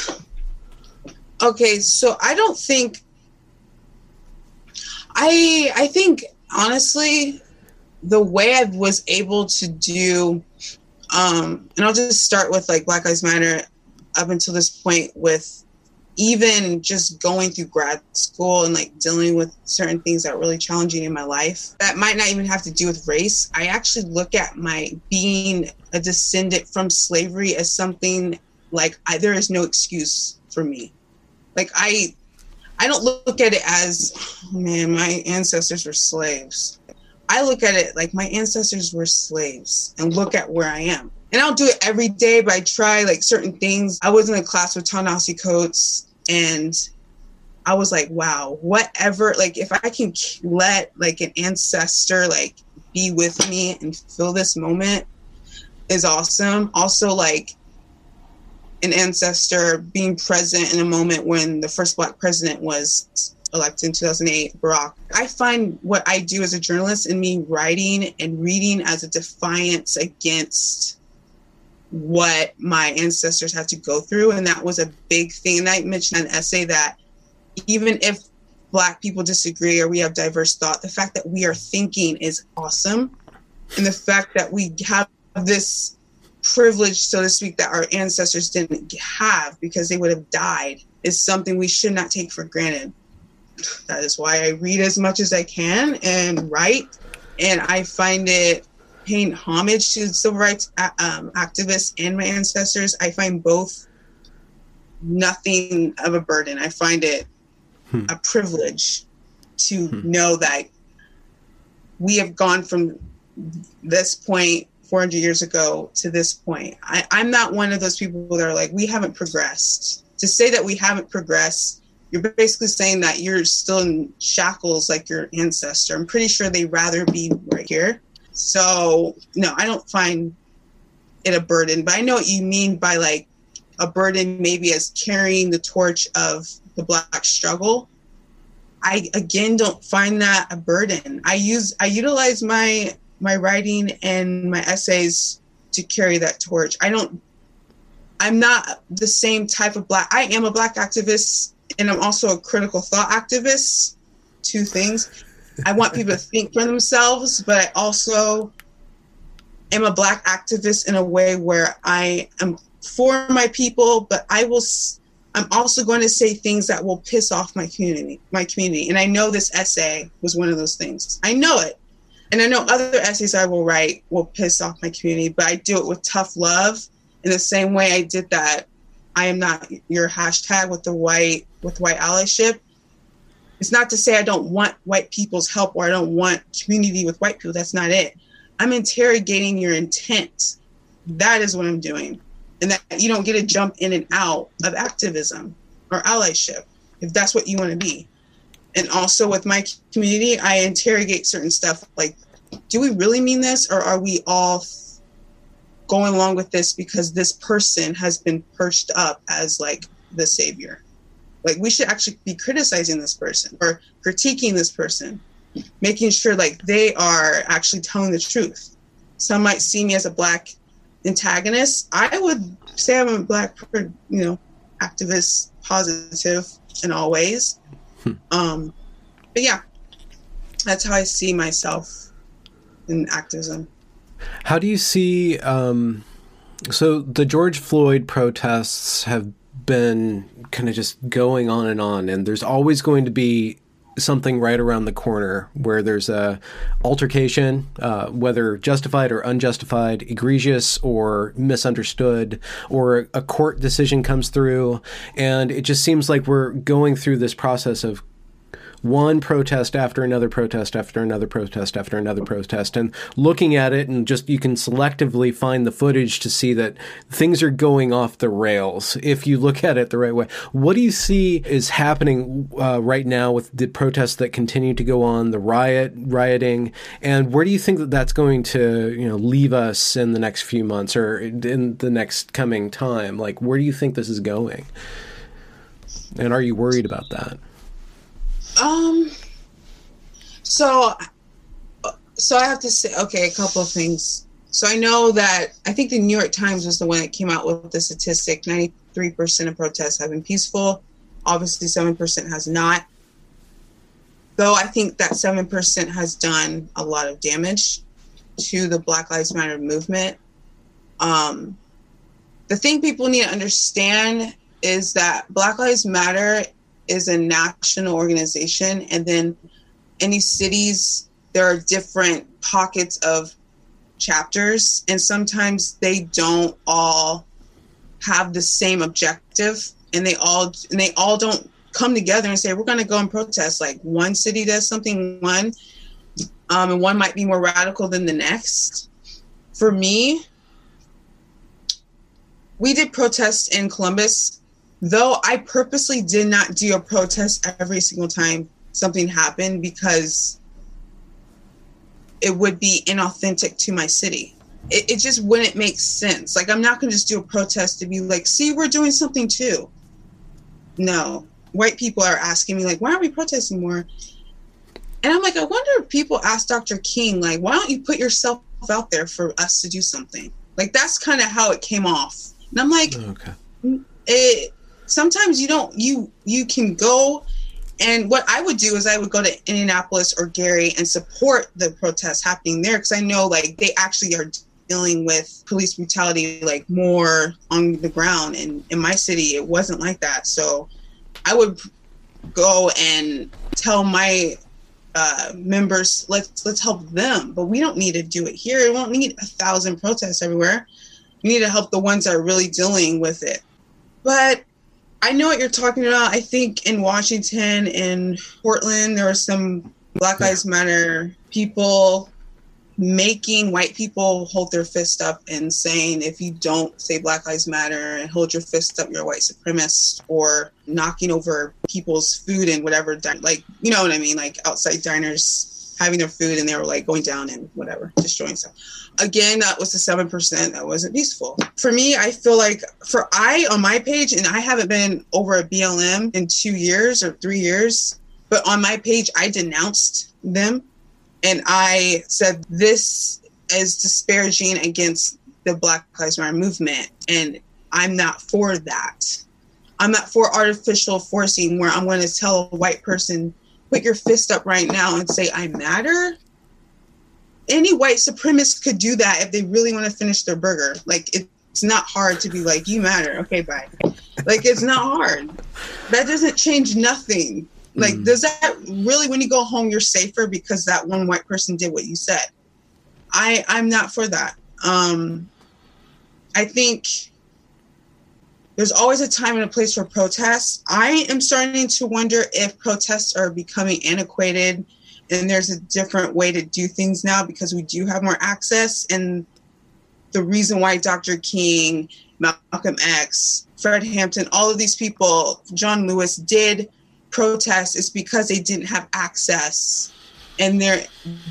Okay, so I don't think. I I think honestly, the way I was able to do, um, and I'll just start with like Black Lives Matter up until this point with even just going through grad school and like dealing with certain things that are really challenging in my life that might not even have to do with race. I actually look at my being a descendant from slavery as something like I, there is no excuse for me. Like i i don't look at it as oh, man my ancestors were slaves. I look at it like my ancestors were slaves and look at where i am. And i don't do it every day but i try like certain things. I was in a class with ta-nehisi coates and i was like wow whatever like if i can let like an ancestor like be with me and feel this moment is awesome. Also like an ancestor being present in a moment when the first black president was elected in 2008, Barack. I find what I do as a journalist in me writing and reading as a defiance against what my ancestors had to go through. And that was a big thing. And I mentioned an essay that even if Black people disagree or we have diverse thought, the fact that we are thinking is awesome. And the fact that we have this privilege, so to speak, that our ancestors didn't have because they would have died is something we should not take for granted. That is why I read as much as I can and write. And I find it paying homage to civil rights uh, um, activists and my ancestors. I find both nothing of a burden. I find it hmm. a privilege to hmm. know that we have gone from this point 400 years ago to this point. I, I'm not one of those people that are like, we haven't progressed. To say that we haven't progressed, you're basically saying that you're still in shackles like your ancestor. I'm pretty sure they'd rather be right here. So, no, I don't find it a burden, but I know what you mean by like a burden, maybe as carrying the torch of the Black struggle. I again don't find that a burden. I use I utilize my my writing and my essays to carry that torch. I don't I'm not the same type of black I am a black activist and I'm also a critical thought activist. Two things. I want people to think for themselves, but I also am a black activist in a way where I am for my people, but I will I'm also going to say things that will piss off my community, my community. And I know this essay was one of those things. I know it and I know other essays I will write will piss off my community, but I do it with tough love in the same way I did that. I am not your hashtag with the white with white allyship. It's not to say I don't want white people's help or I don't want community with white people. That's not it. I'm interrogating your intent. That is what I'm doing. And that you don't get to jump in and out of activism or allyship if that's what you want to be and also with my community, I interrogate certain stuff like, do we really mean this, or are we all going along with this because this person has been perched up as like the savior? Like we should actually be criticizing this person or critiquing this person, making sure like they are actually telling the truth. Some might see me as a black antagonist. I would say I'm a black, you know, activist, positive in all ways Hmm. Um, but yeah, that's how I see myself in activism. How do you see? Um, so the George Floyd protests have been kind of just going on and on, and there's always going to be something right around the corner where there's a altercation, uh, whether justified or unjustified, egregious or misunderstood, or a court decision comes through, and it just seems like we're going through this process of one protest after another protest after another protest after another protest, and looking at it, and just you can selectively find the footage to see that things are going off the rails if you look at it the right way. What do you see is happening uh, right now with the protests that continue to go on, the riot, rioting, and where do you think that that's going to, you know, leave us in the next few months or in the next coming time? Like, where do you think this is going? And are you worried about that? Um. So, so I have to say, okay, a couple of things. So I know that I think the New York Times was the one that came out with the statistic: ninety-three percent of protests have been peaceful. Obviously, seven percent has not. Though I think that seven percent has done a lot of damage to the Black Lives Matter movement. Um, the thing people need to understand is that Black Lives Matter is a national organization, and then any cities there are different pockets of chapters, and sometimes they don't all have the same objective, and they all and they all don't come together and say we're going to go and protest. Like one city does something one, um, and one might be more radical than the next. For me, we did protest in Columbus though I purposely did not do a protest every single time something happened because it would be inauthentic to my city. It, it just wouldn't make sense. Like, I'm not going to just do a protest to be like, see, we're doing something too. No. White people are asking me, like, why aren't we protesting more? And I'm like, I wonder if people ask Dr. King, like, why don't you put yourself out there for us to do something? Like, that's kind of how it came off. And I'm like, okay. Mm, it, sometimes you don't you you can go and what I would do is I would go to Indianapolis or Gary and support the protests happening there because I know like they actually are dealing with police brutality like more on the ground. And in my city, it wasn't like that. So I would go and tell my uh, members let's let's help them, but we don't need to do it here. We don't need a thousand protests everywhere. We need to help the ones that are really dealing with it. But I know what you're talking about. I think in Washington, in Portland, there were some Black Lives Matter people making white people hold their fist up and saying, if you don't say Black Lives Matter and hold your fist up, you're a white supremacist, or knocking over people's food and whatever, like, you know what I mean? Like outside diners having their food and they were like going down and whatever, destroying stuff. Again that was the 7% that wasn't peaceful. For me i feel like for i on my page and i haven't been over a blm in two years or three years but on my page i denounced them. And i said this is disparaging against the black lives matter movement and i'm not for that. I'm not for artificial forcing where i'm going to tell a white person put your fist up right now and say i matter any white supremacist could do that if they really want to finish their burger. Like it's not hard to be like, you matter. Okay, bye. Like it's not hard. That doesn't change nothing. Like, mm. does that really when you go home you're safer because that one white person did what you said? I I'm not for that. Um I think there's always a time and a place for protests. I am starting to wonder if protests are becoming antiquated and there's a different way to do things now because we do have more access. And the reason why dr king malcolm x fred hampton all of these people john lewis did protest is because they didn't have access. And their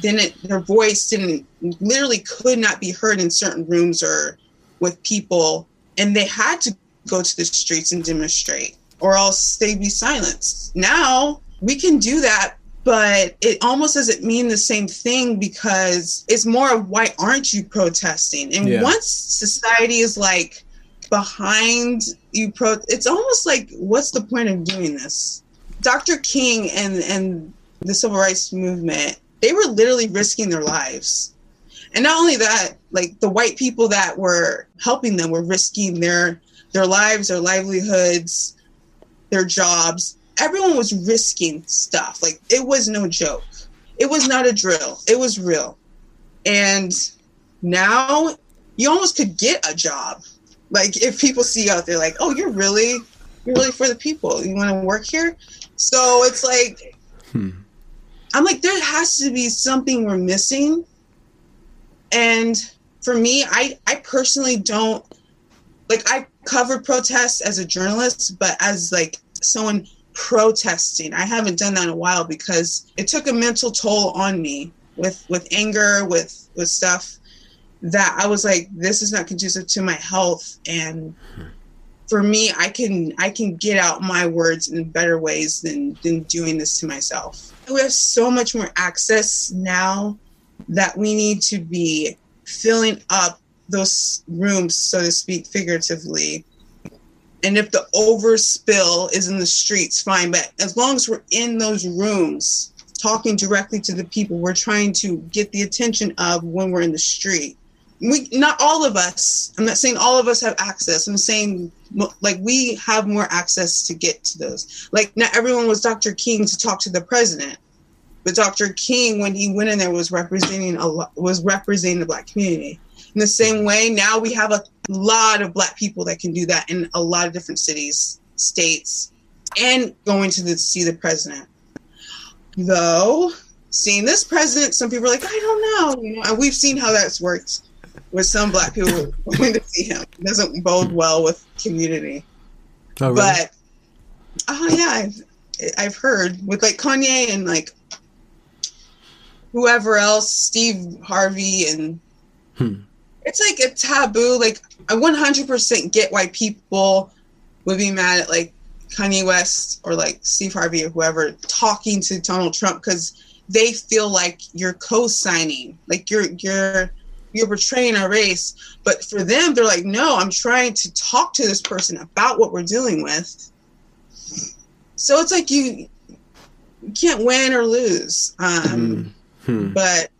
it, their voice didn't literally could not be heard in certain rooms or with people. And they had to go to the streets and demonstrate or else they'd be silenced now we can do that but it almost doesn't mean the same thing because it's more of why aren't you protesting? And yeah. once society is like behind you pro it's almost like what's the point of doing this? Dr. King and and the civil rights movement, they were literally risking their lives. And not only that, like the white people that were helping them were risking their their lives, their livelihoods, their jobs everyone was risking stuff. Like it was no joke. It was not a drill. It was real. And now you almost could get a job. Like if people see you out there like, "Oh, you're really you're really for the people. You want to work here?" So it's like Hmm. I'm like, there has to be something we're missing. And for me, I, I personally don't like I covered protests as a journalist, but as like someone protesting, I haven't done that in a while because it took a mental toll on me with with anger, with with stuff that I was like, this is not conducive to my health. And for me, I can I can get out my words in better ways than than doing this to myself. We have so much more access now that we need to be filling up those rooms, so to speak, figuratively. And if the overspill is in the streets, fine. But as long as we're in those rooms, talking directly to the people we're trying to get the attention of when we're in the street. We not all of us. I'm not saying all of us have access. I'm saying like we have more access to get to those. Like not everyone was Dr. King to talk to the president, but Dr. King when he went in there was representing a lot, was representing the black community. In the same way, now we have a lot of black people that can do that in a lot of different cities, states, and going to the, see the president. Though seeing this president, some people are like, I don't know, you know, and we've seen how that's worked with some black people going to see him. It doesn't bode well with community. Oh, really? But oh yeah, I've I've heard with like Kanye and like whoever else, Steve Harvey and Hmm. It's like a taboo. Like I 100% get why people would be mad at like Kanye West or like Steve Harvey or whoever talking to Donald Trump because they feel like you're co-signing, like you're you're you're betraying a race. But for them, they're like, no, I'm trying to talk to this person about what we're dealing with. So it's like you, you can't win or lose. Um, Hmm. But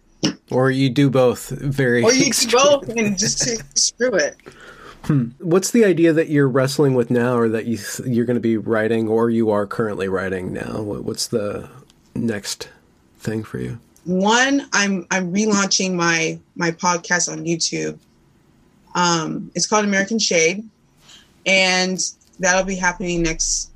Or you do both very or you do both and just screw it. What's the idea that you're wrestling with now or that you th- you're going to be writing or you are currently writing now? What's the next thing for you? one i'm i'm relaunching my my podcast on youtube um it's called american shade and that'll be happening next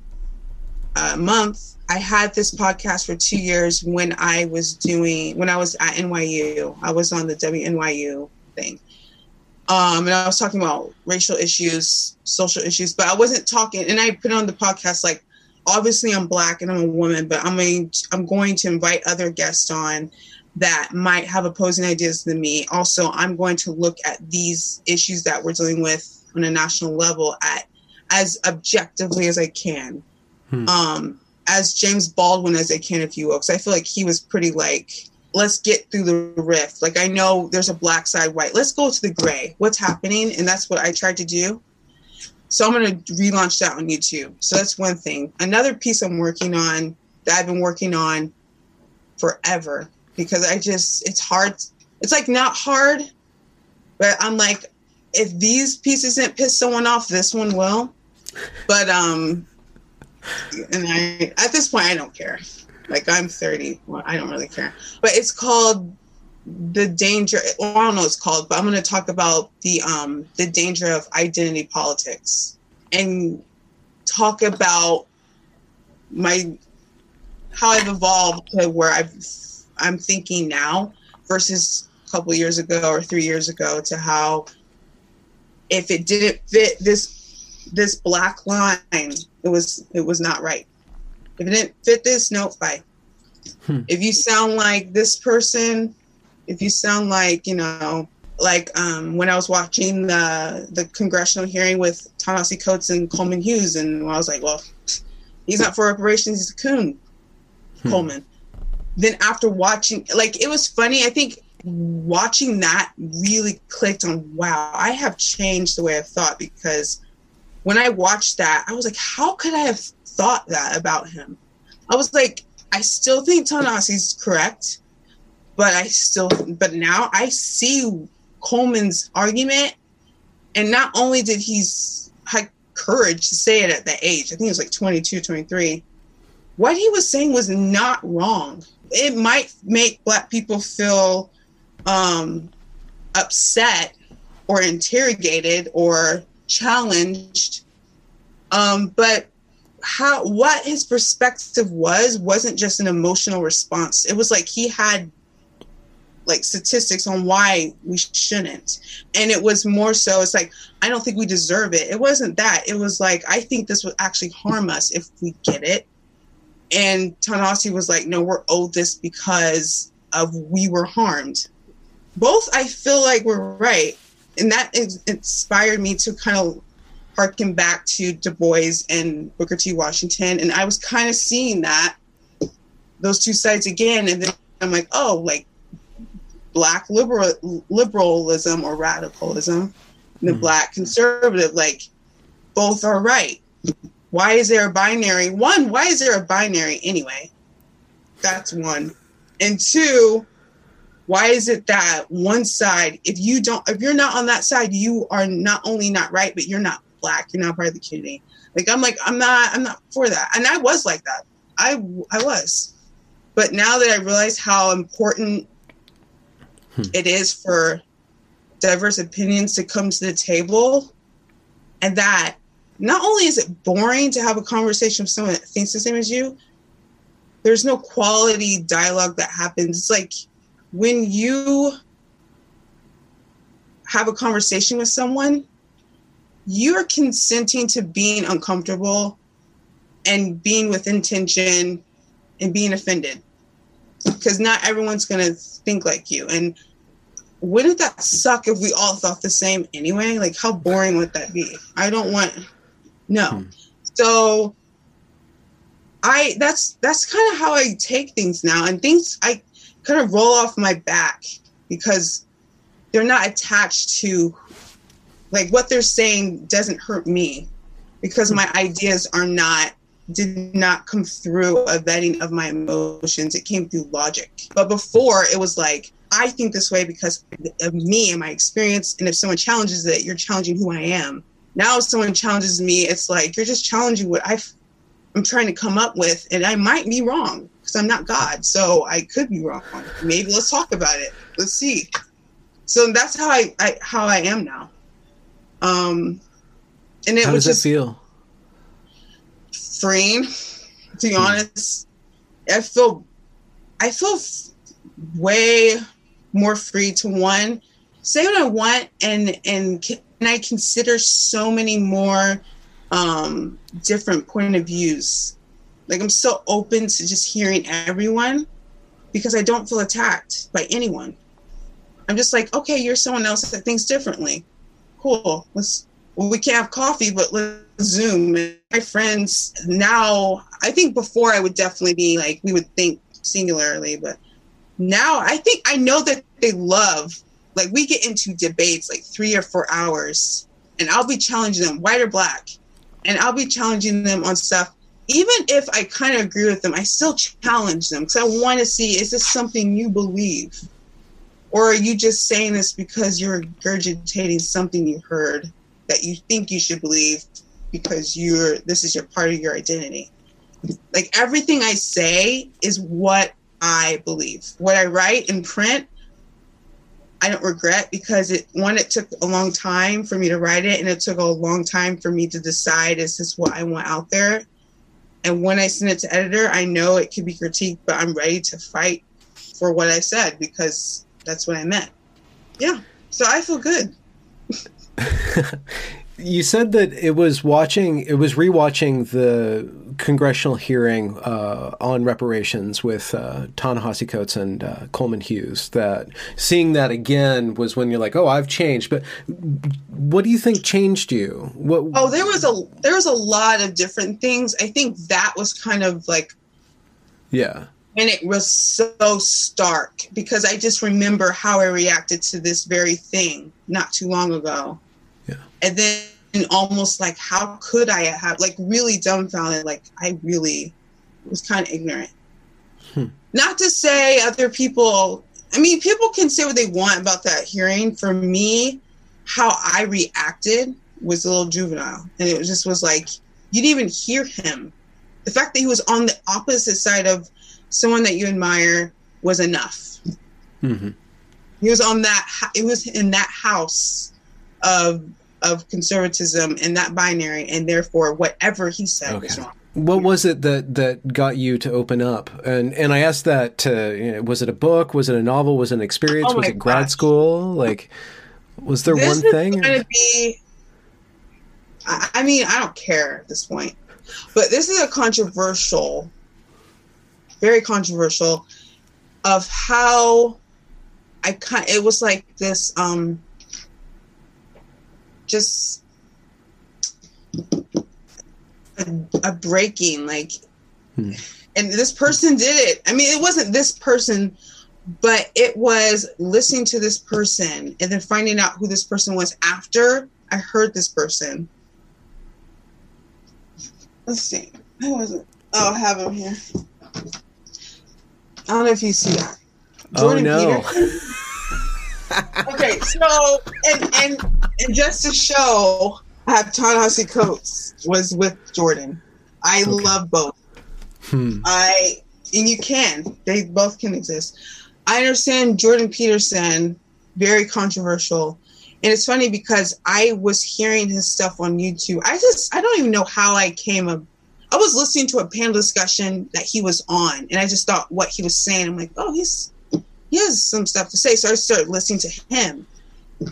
uh, month i had this podcast for two years when i was doing when i was at nyu i was on the wnyu thing um and i was talking about racial issues social issues but i wasn't talking and i put on the podcast like obviously I'm black and I'm a woman, but I'm going I'm going to invite other guests on that might have opposing ideas than me. Also, I'm going to look at these issues that we're dealing with on a national level at as objectively as I can. Hmm. Um, as James Baldwin as I can, if you will, because I feel like he was pretty like, let's get through the rift. Like I know there's a black side, white. Let's go to the gray. What's happening? And that's what I tried to do. So I'm to relaunch that on YouTube. So that's one thing. Another piece I'm working on that I've been working on forever because I just it's hard. It's like not hard, but I'm like, if these pieces didn't piss someone off, this one will. But um, and I at this point I don't care. Like I'm 30, well, I don't really care. But it's called the danger. Well, I don't know what it's called, but I'm going to talk about the um the danger of identity politics and talk about my how I've evolved to where I've I'm thinking now versus a couple years ago or three years ago to how if it didn't fit this this black line, it was it was not right. If it didn't fit this, no, bye. Hmm. If you sound like this person, if you sound like you know, like um, when I was watching the the congressional hearing with Ta-Nehisi Coates and Coleman Hughes, and I was like, well, he's not for reparations, he's a coon, Hmm. Coleman. Then after watching, like it was funny. I think watching that really clicked on wow, I have changed the way I've thought because when I watched that, I was like, how could I have thought that about him? I was like, I still think Ta-Nehisi's correct, but I still, but now I see Coleman's argument, and not only did he have courage to say it at that age, I think it was like 22, 23. What he was saying was not wrong. It might make black people feel um, upset or interrogated or challenged, um, but how what his perspective was wasn't just an emotional response. It was like he had like statistics on why we shouldn't. And it was more so it's like I don't think we deserve it. It wasn't that. It was like I think this would actually harm us if we get it. And Ta-Nehisi was like, no, we're owed this because of we were harmed. Both I feel like were right. And that is, inspired me to kind of harken back to Du Bois and Booker T. Washington. And I was kind of seeing that, those two sides again. And then I'm like, oh, like black liberal liberalism or radicalism, the mm black conservative, like both are right. Why is there a binary? One, why is there a binary anyway? That's one. And two, why is it that one side, if you don't, if you're not on that side, you are not only not right, but you're not black, you're not part of the community. Like I'm like, I'm not, I'm not for that. And I was like that. I I was. But now that I realize how important hmm. it is for diverse opinions to come to the table and that not only is it boring to have a conversation with someone that thinks the same as you there's no quality dialogue that happens it's like when you have a conversation with someone you're consenting to being uncomfortable and being with intention and being offended because not everyone's going to think like you and wouldn't that suck if we all thought the same anyway? Like, how boring would that be? I don't want, no. Hmm. So, I that's that's kind of how I take things now, and things I kind of roll off my back because they're not attached to like what they're saying doesn't hurt me because my ideas are not did not come through a vetting of my emotions. It came through logic. But before it was like I think this way because of me and my experience. And if someone challenges it, you're challenging who I am. Now, if someone challenges me, it's like you're just challenging what i am trying to come up with, and I might be wrong because I'm not God. So I could be wrong. Maybe let's talk about it. Let's see. So that's how I, I how I am now. Um, and it how does just it feel? Freeing. To be hmm. honest, I feel I feel way more free to one say what I want and and and I consider so many more um, different point of views. Like I'm so open to just hearing everyone because I don't feel attacked by anyone. I'm just like, okay, you're someone else that thinks differently. Cool. Let's well, we can't have coffee, but let's Zoom. My friends now, I think before I would definitely be like, we would think singularly, but now I think I know that they love like we get into debates like three or four hours and I'll be challenging them, white or black, and I'll be challenging them on stuff. Even if I kind of agree with them, I still challenge them because I want to see is this something you believe? Or are you just saying this because you're regurgitating something you heard that you think you should believe because you're this is your part of your identity? Like everything I say is what I believe. What I write in print, I don't regret because it one, it took a long time for me to write it, and it took a long time for me to decide is this what I want out there. And when I send it to editor, I know it could be critiqued, but I'm ready to fight for what I said because that's what I meant. Yeah. So I feel good. You said that it was watching, it was rewatching the congressional hearing uh, on reparations with uh, Ta-Nehisi Coates and uh, Coleman Hughes. That seeing that again was when you're like, oh, I've changed. But what do you think changed you? What? Oh, there was a there was a lot of different things. I think that was kind of like, yeah. And it was so stark because I just remember how I reacted to this very thing not too long ago Yeah, and then almost like how could i have like really dumbfounded like i really was kind of ignorant hmm. not to say other people i mean people can say what they want about that hearing for me how i reacted was a little juvenile and it just was like you didn't even hear him the fact that he was on the opposite side of someone that you admire was enough mm-hmm. he was on that it was in that house of of conservatism and that binary, and therefore whatever he said okay. was wrong. what was it that that got you to open up? And and I asked that to you know, was it a book? Was it a novel? Was it an experience? Oh was my it grad gosh. school? Like, was there this one is thing? going to be. I, I mean, I don't care at this point, but this is a controversial, very controversial, of how I kind. It was like this, um, just a, a breaking, like, Hmm. and this person did it. I mean, it wasn't this person but it was listening to this person and then finding out who this person was after I heard this person. Let's see. Who was it? Oh, I have him here. I don't know if you see that. oh no! Okay, so and and and just to show, I have Ta-Nehisi Coates was with Jordan. I Okay. love both. Hmm. I and you can. They both can exist. I understand Jordan Peterson, very controversial. And it's funny because I was hearing his stuff on YouTube. I just I don't even know how I came up. I was listening to a panel discussion that he was on, and I just thought what he was saying. I'm like, oh, he's he has some stuff to say. So I started listening to him.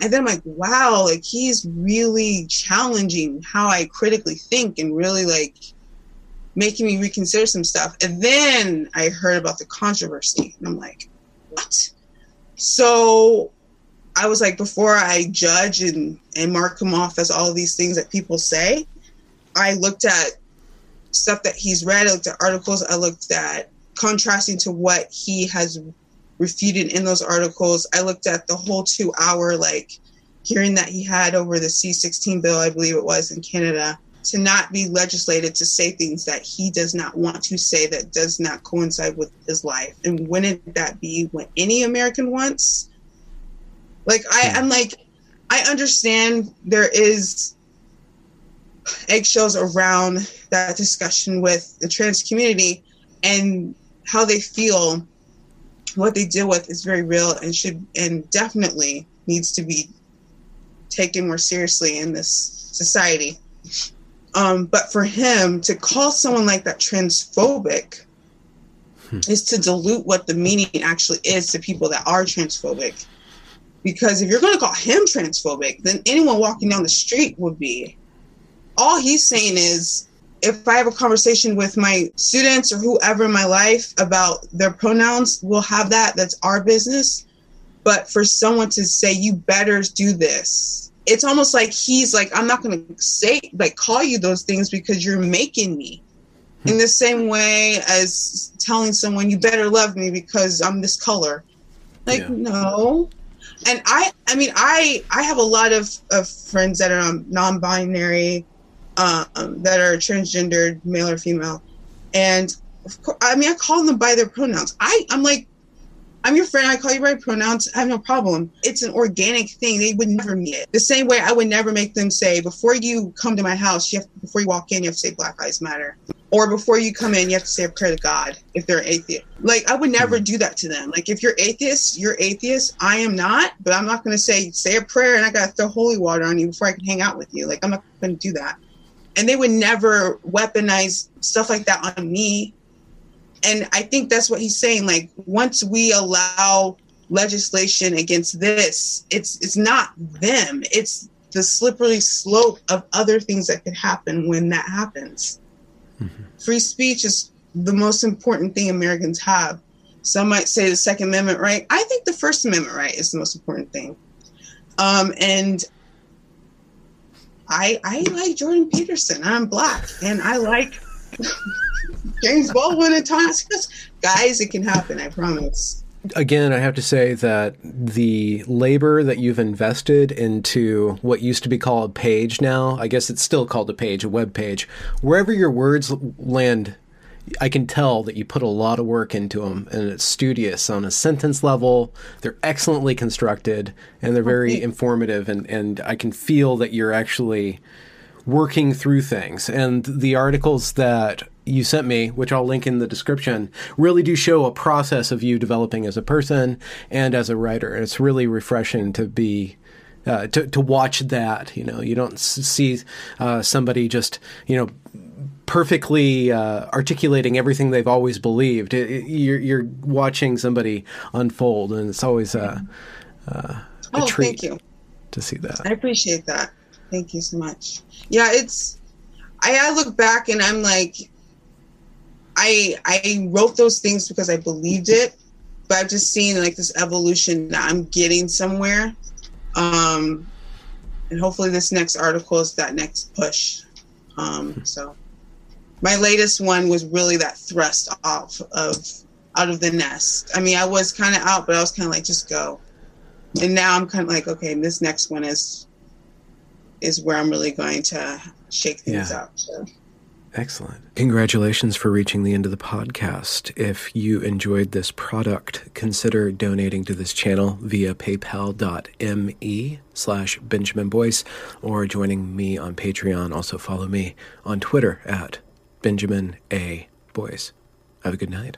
And then I'm like, wow, like he's really challenging how I critically think and really like making me reconsider some stuff. And then I heard about the controversy, and I'm like, what? So I was like, before I judge and, and mark him off as all these things that people say, I looked at stuff that he's read, I looked at articles, I looked at contrasting to what he has refuted in those articles. I looked at the whole two hour like hearing that he had over the C 16 bill, I believe it was in Canada, to not be legislated to say things that he does not want to say that does not coincide with his life. And wouldn't that be what any American wants? Like I, hmm. I'm like, I understand there is eggshells around that discussion with the trans community and how they feel what they deal with is very real and should and definitely needs to be taken more seriously in this society. Um, but for him to call someone like that transphobic is to dilute what the meaning actually is to people that are transphobic. Because if you're going to call him transphobic, then anyone walking down the street would be. All he's saying is if I have a conversation with my students or whoever in my life about their pronouns, we'll have that. That's our business. But for someone to say, you better do this, it's almost like he's like, I'm not going to say, like, call you those things because you're making me. In the same way as telling someone, you better love me because I'm this color. Like, Yeah. no. And I, I mean, I, I have a lot of, of friends that are um, non-binary, um, that are transgendered, male or female, and of course, I mean, I call them by their pronouns. I, I'm like, I'm your friend. I call you by pronouns. I have no problem. It's an organic thing. They would never meet it. The same way I would never make them say, before you come to my house, you have, before you walk in, you have to say Black Lives Matter. Or before you come in, you have to say a prayer to God if they're atheist. Like, I would never do that to them. Like, if you're atheist, you're atheist. I am not, but I'm not going to say, say a prayer and I got to throw holy water on you before I can hang out with you. Like, I'm not going to do that. And they would never weaponize stuff like that on me and I think that's what he's saying. Like once we allow legislation against this, it's it's not them. It's the slippery slope of other things that could happen when that happens. Free speech is the most important thing Americans have. Some might say the Second Amendment right. I think the First Amendment right is the most important thing. Um, and I I like Jordan Peterson. I'm black, and I like James Baldwin and Thomas. Guys, it can happen. I promise. Again, I have to say that the labor that you've invested into what used to be called a page now, I guess it's still called a page, a web page, wherever your words land, I can tell that you put a lot of work into them and it's studious on a sentence level. They're excellently constructed and they're very Okay. informative and, and I can feel that you're actually working through things. And the articles that you sent me, which I'll link in the description, really do show a process of you developing as a person and as a writer. And it's really refreshing to be. Uh, to, to watch that, you know, you don't see uh, somebody just, you know, perfectly uh, articulating everything they've always believed. It, it, you're, you're, watching somebody unfold, and it's always a, uh, a oh, treat thank you. to see that. I appreciate that. Thank you so much. Yeah, it's. I, I look back and I'm like, I I wrote those things because I believed it, but I've just seen like this evolution that I'm getting somewhere. Um, and hopefully this next article is that next push. Um, so my latest one was really that thrust off of out of the nest. I mean, I was kind of out, but I was kind of like, just go. And now I'm kind of like, okay, this next one is is where I'm really going to shake things Yeah. up. So. Excellent. Congratulations for reaching the end of the podcast. If you enjoyed this product, consider donating to this channel via paypal.me slash Benjamin Boyce or joining me on Patreon. Also follow me on Twitter at Benjamin A. Boyce. Have a good night.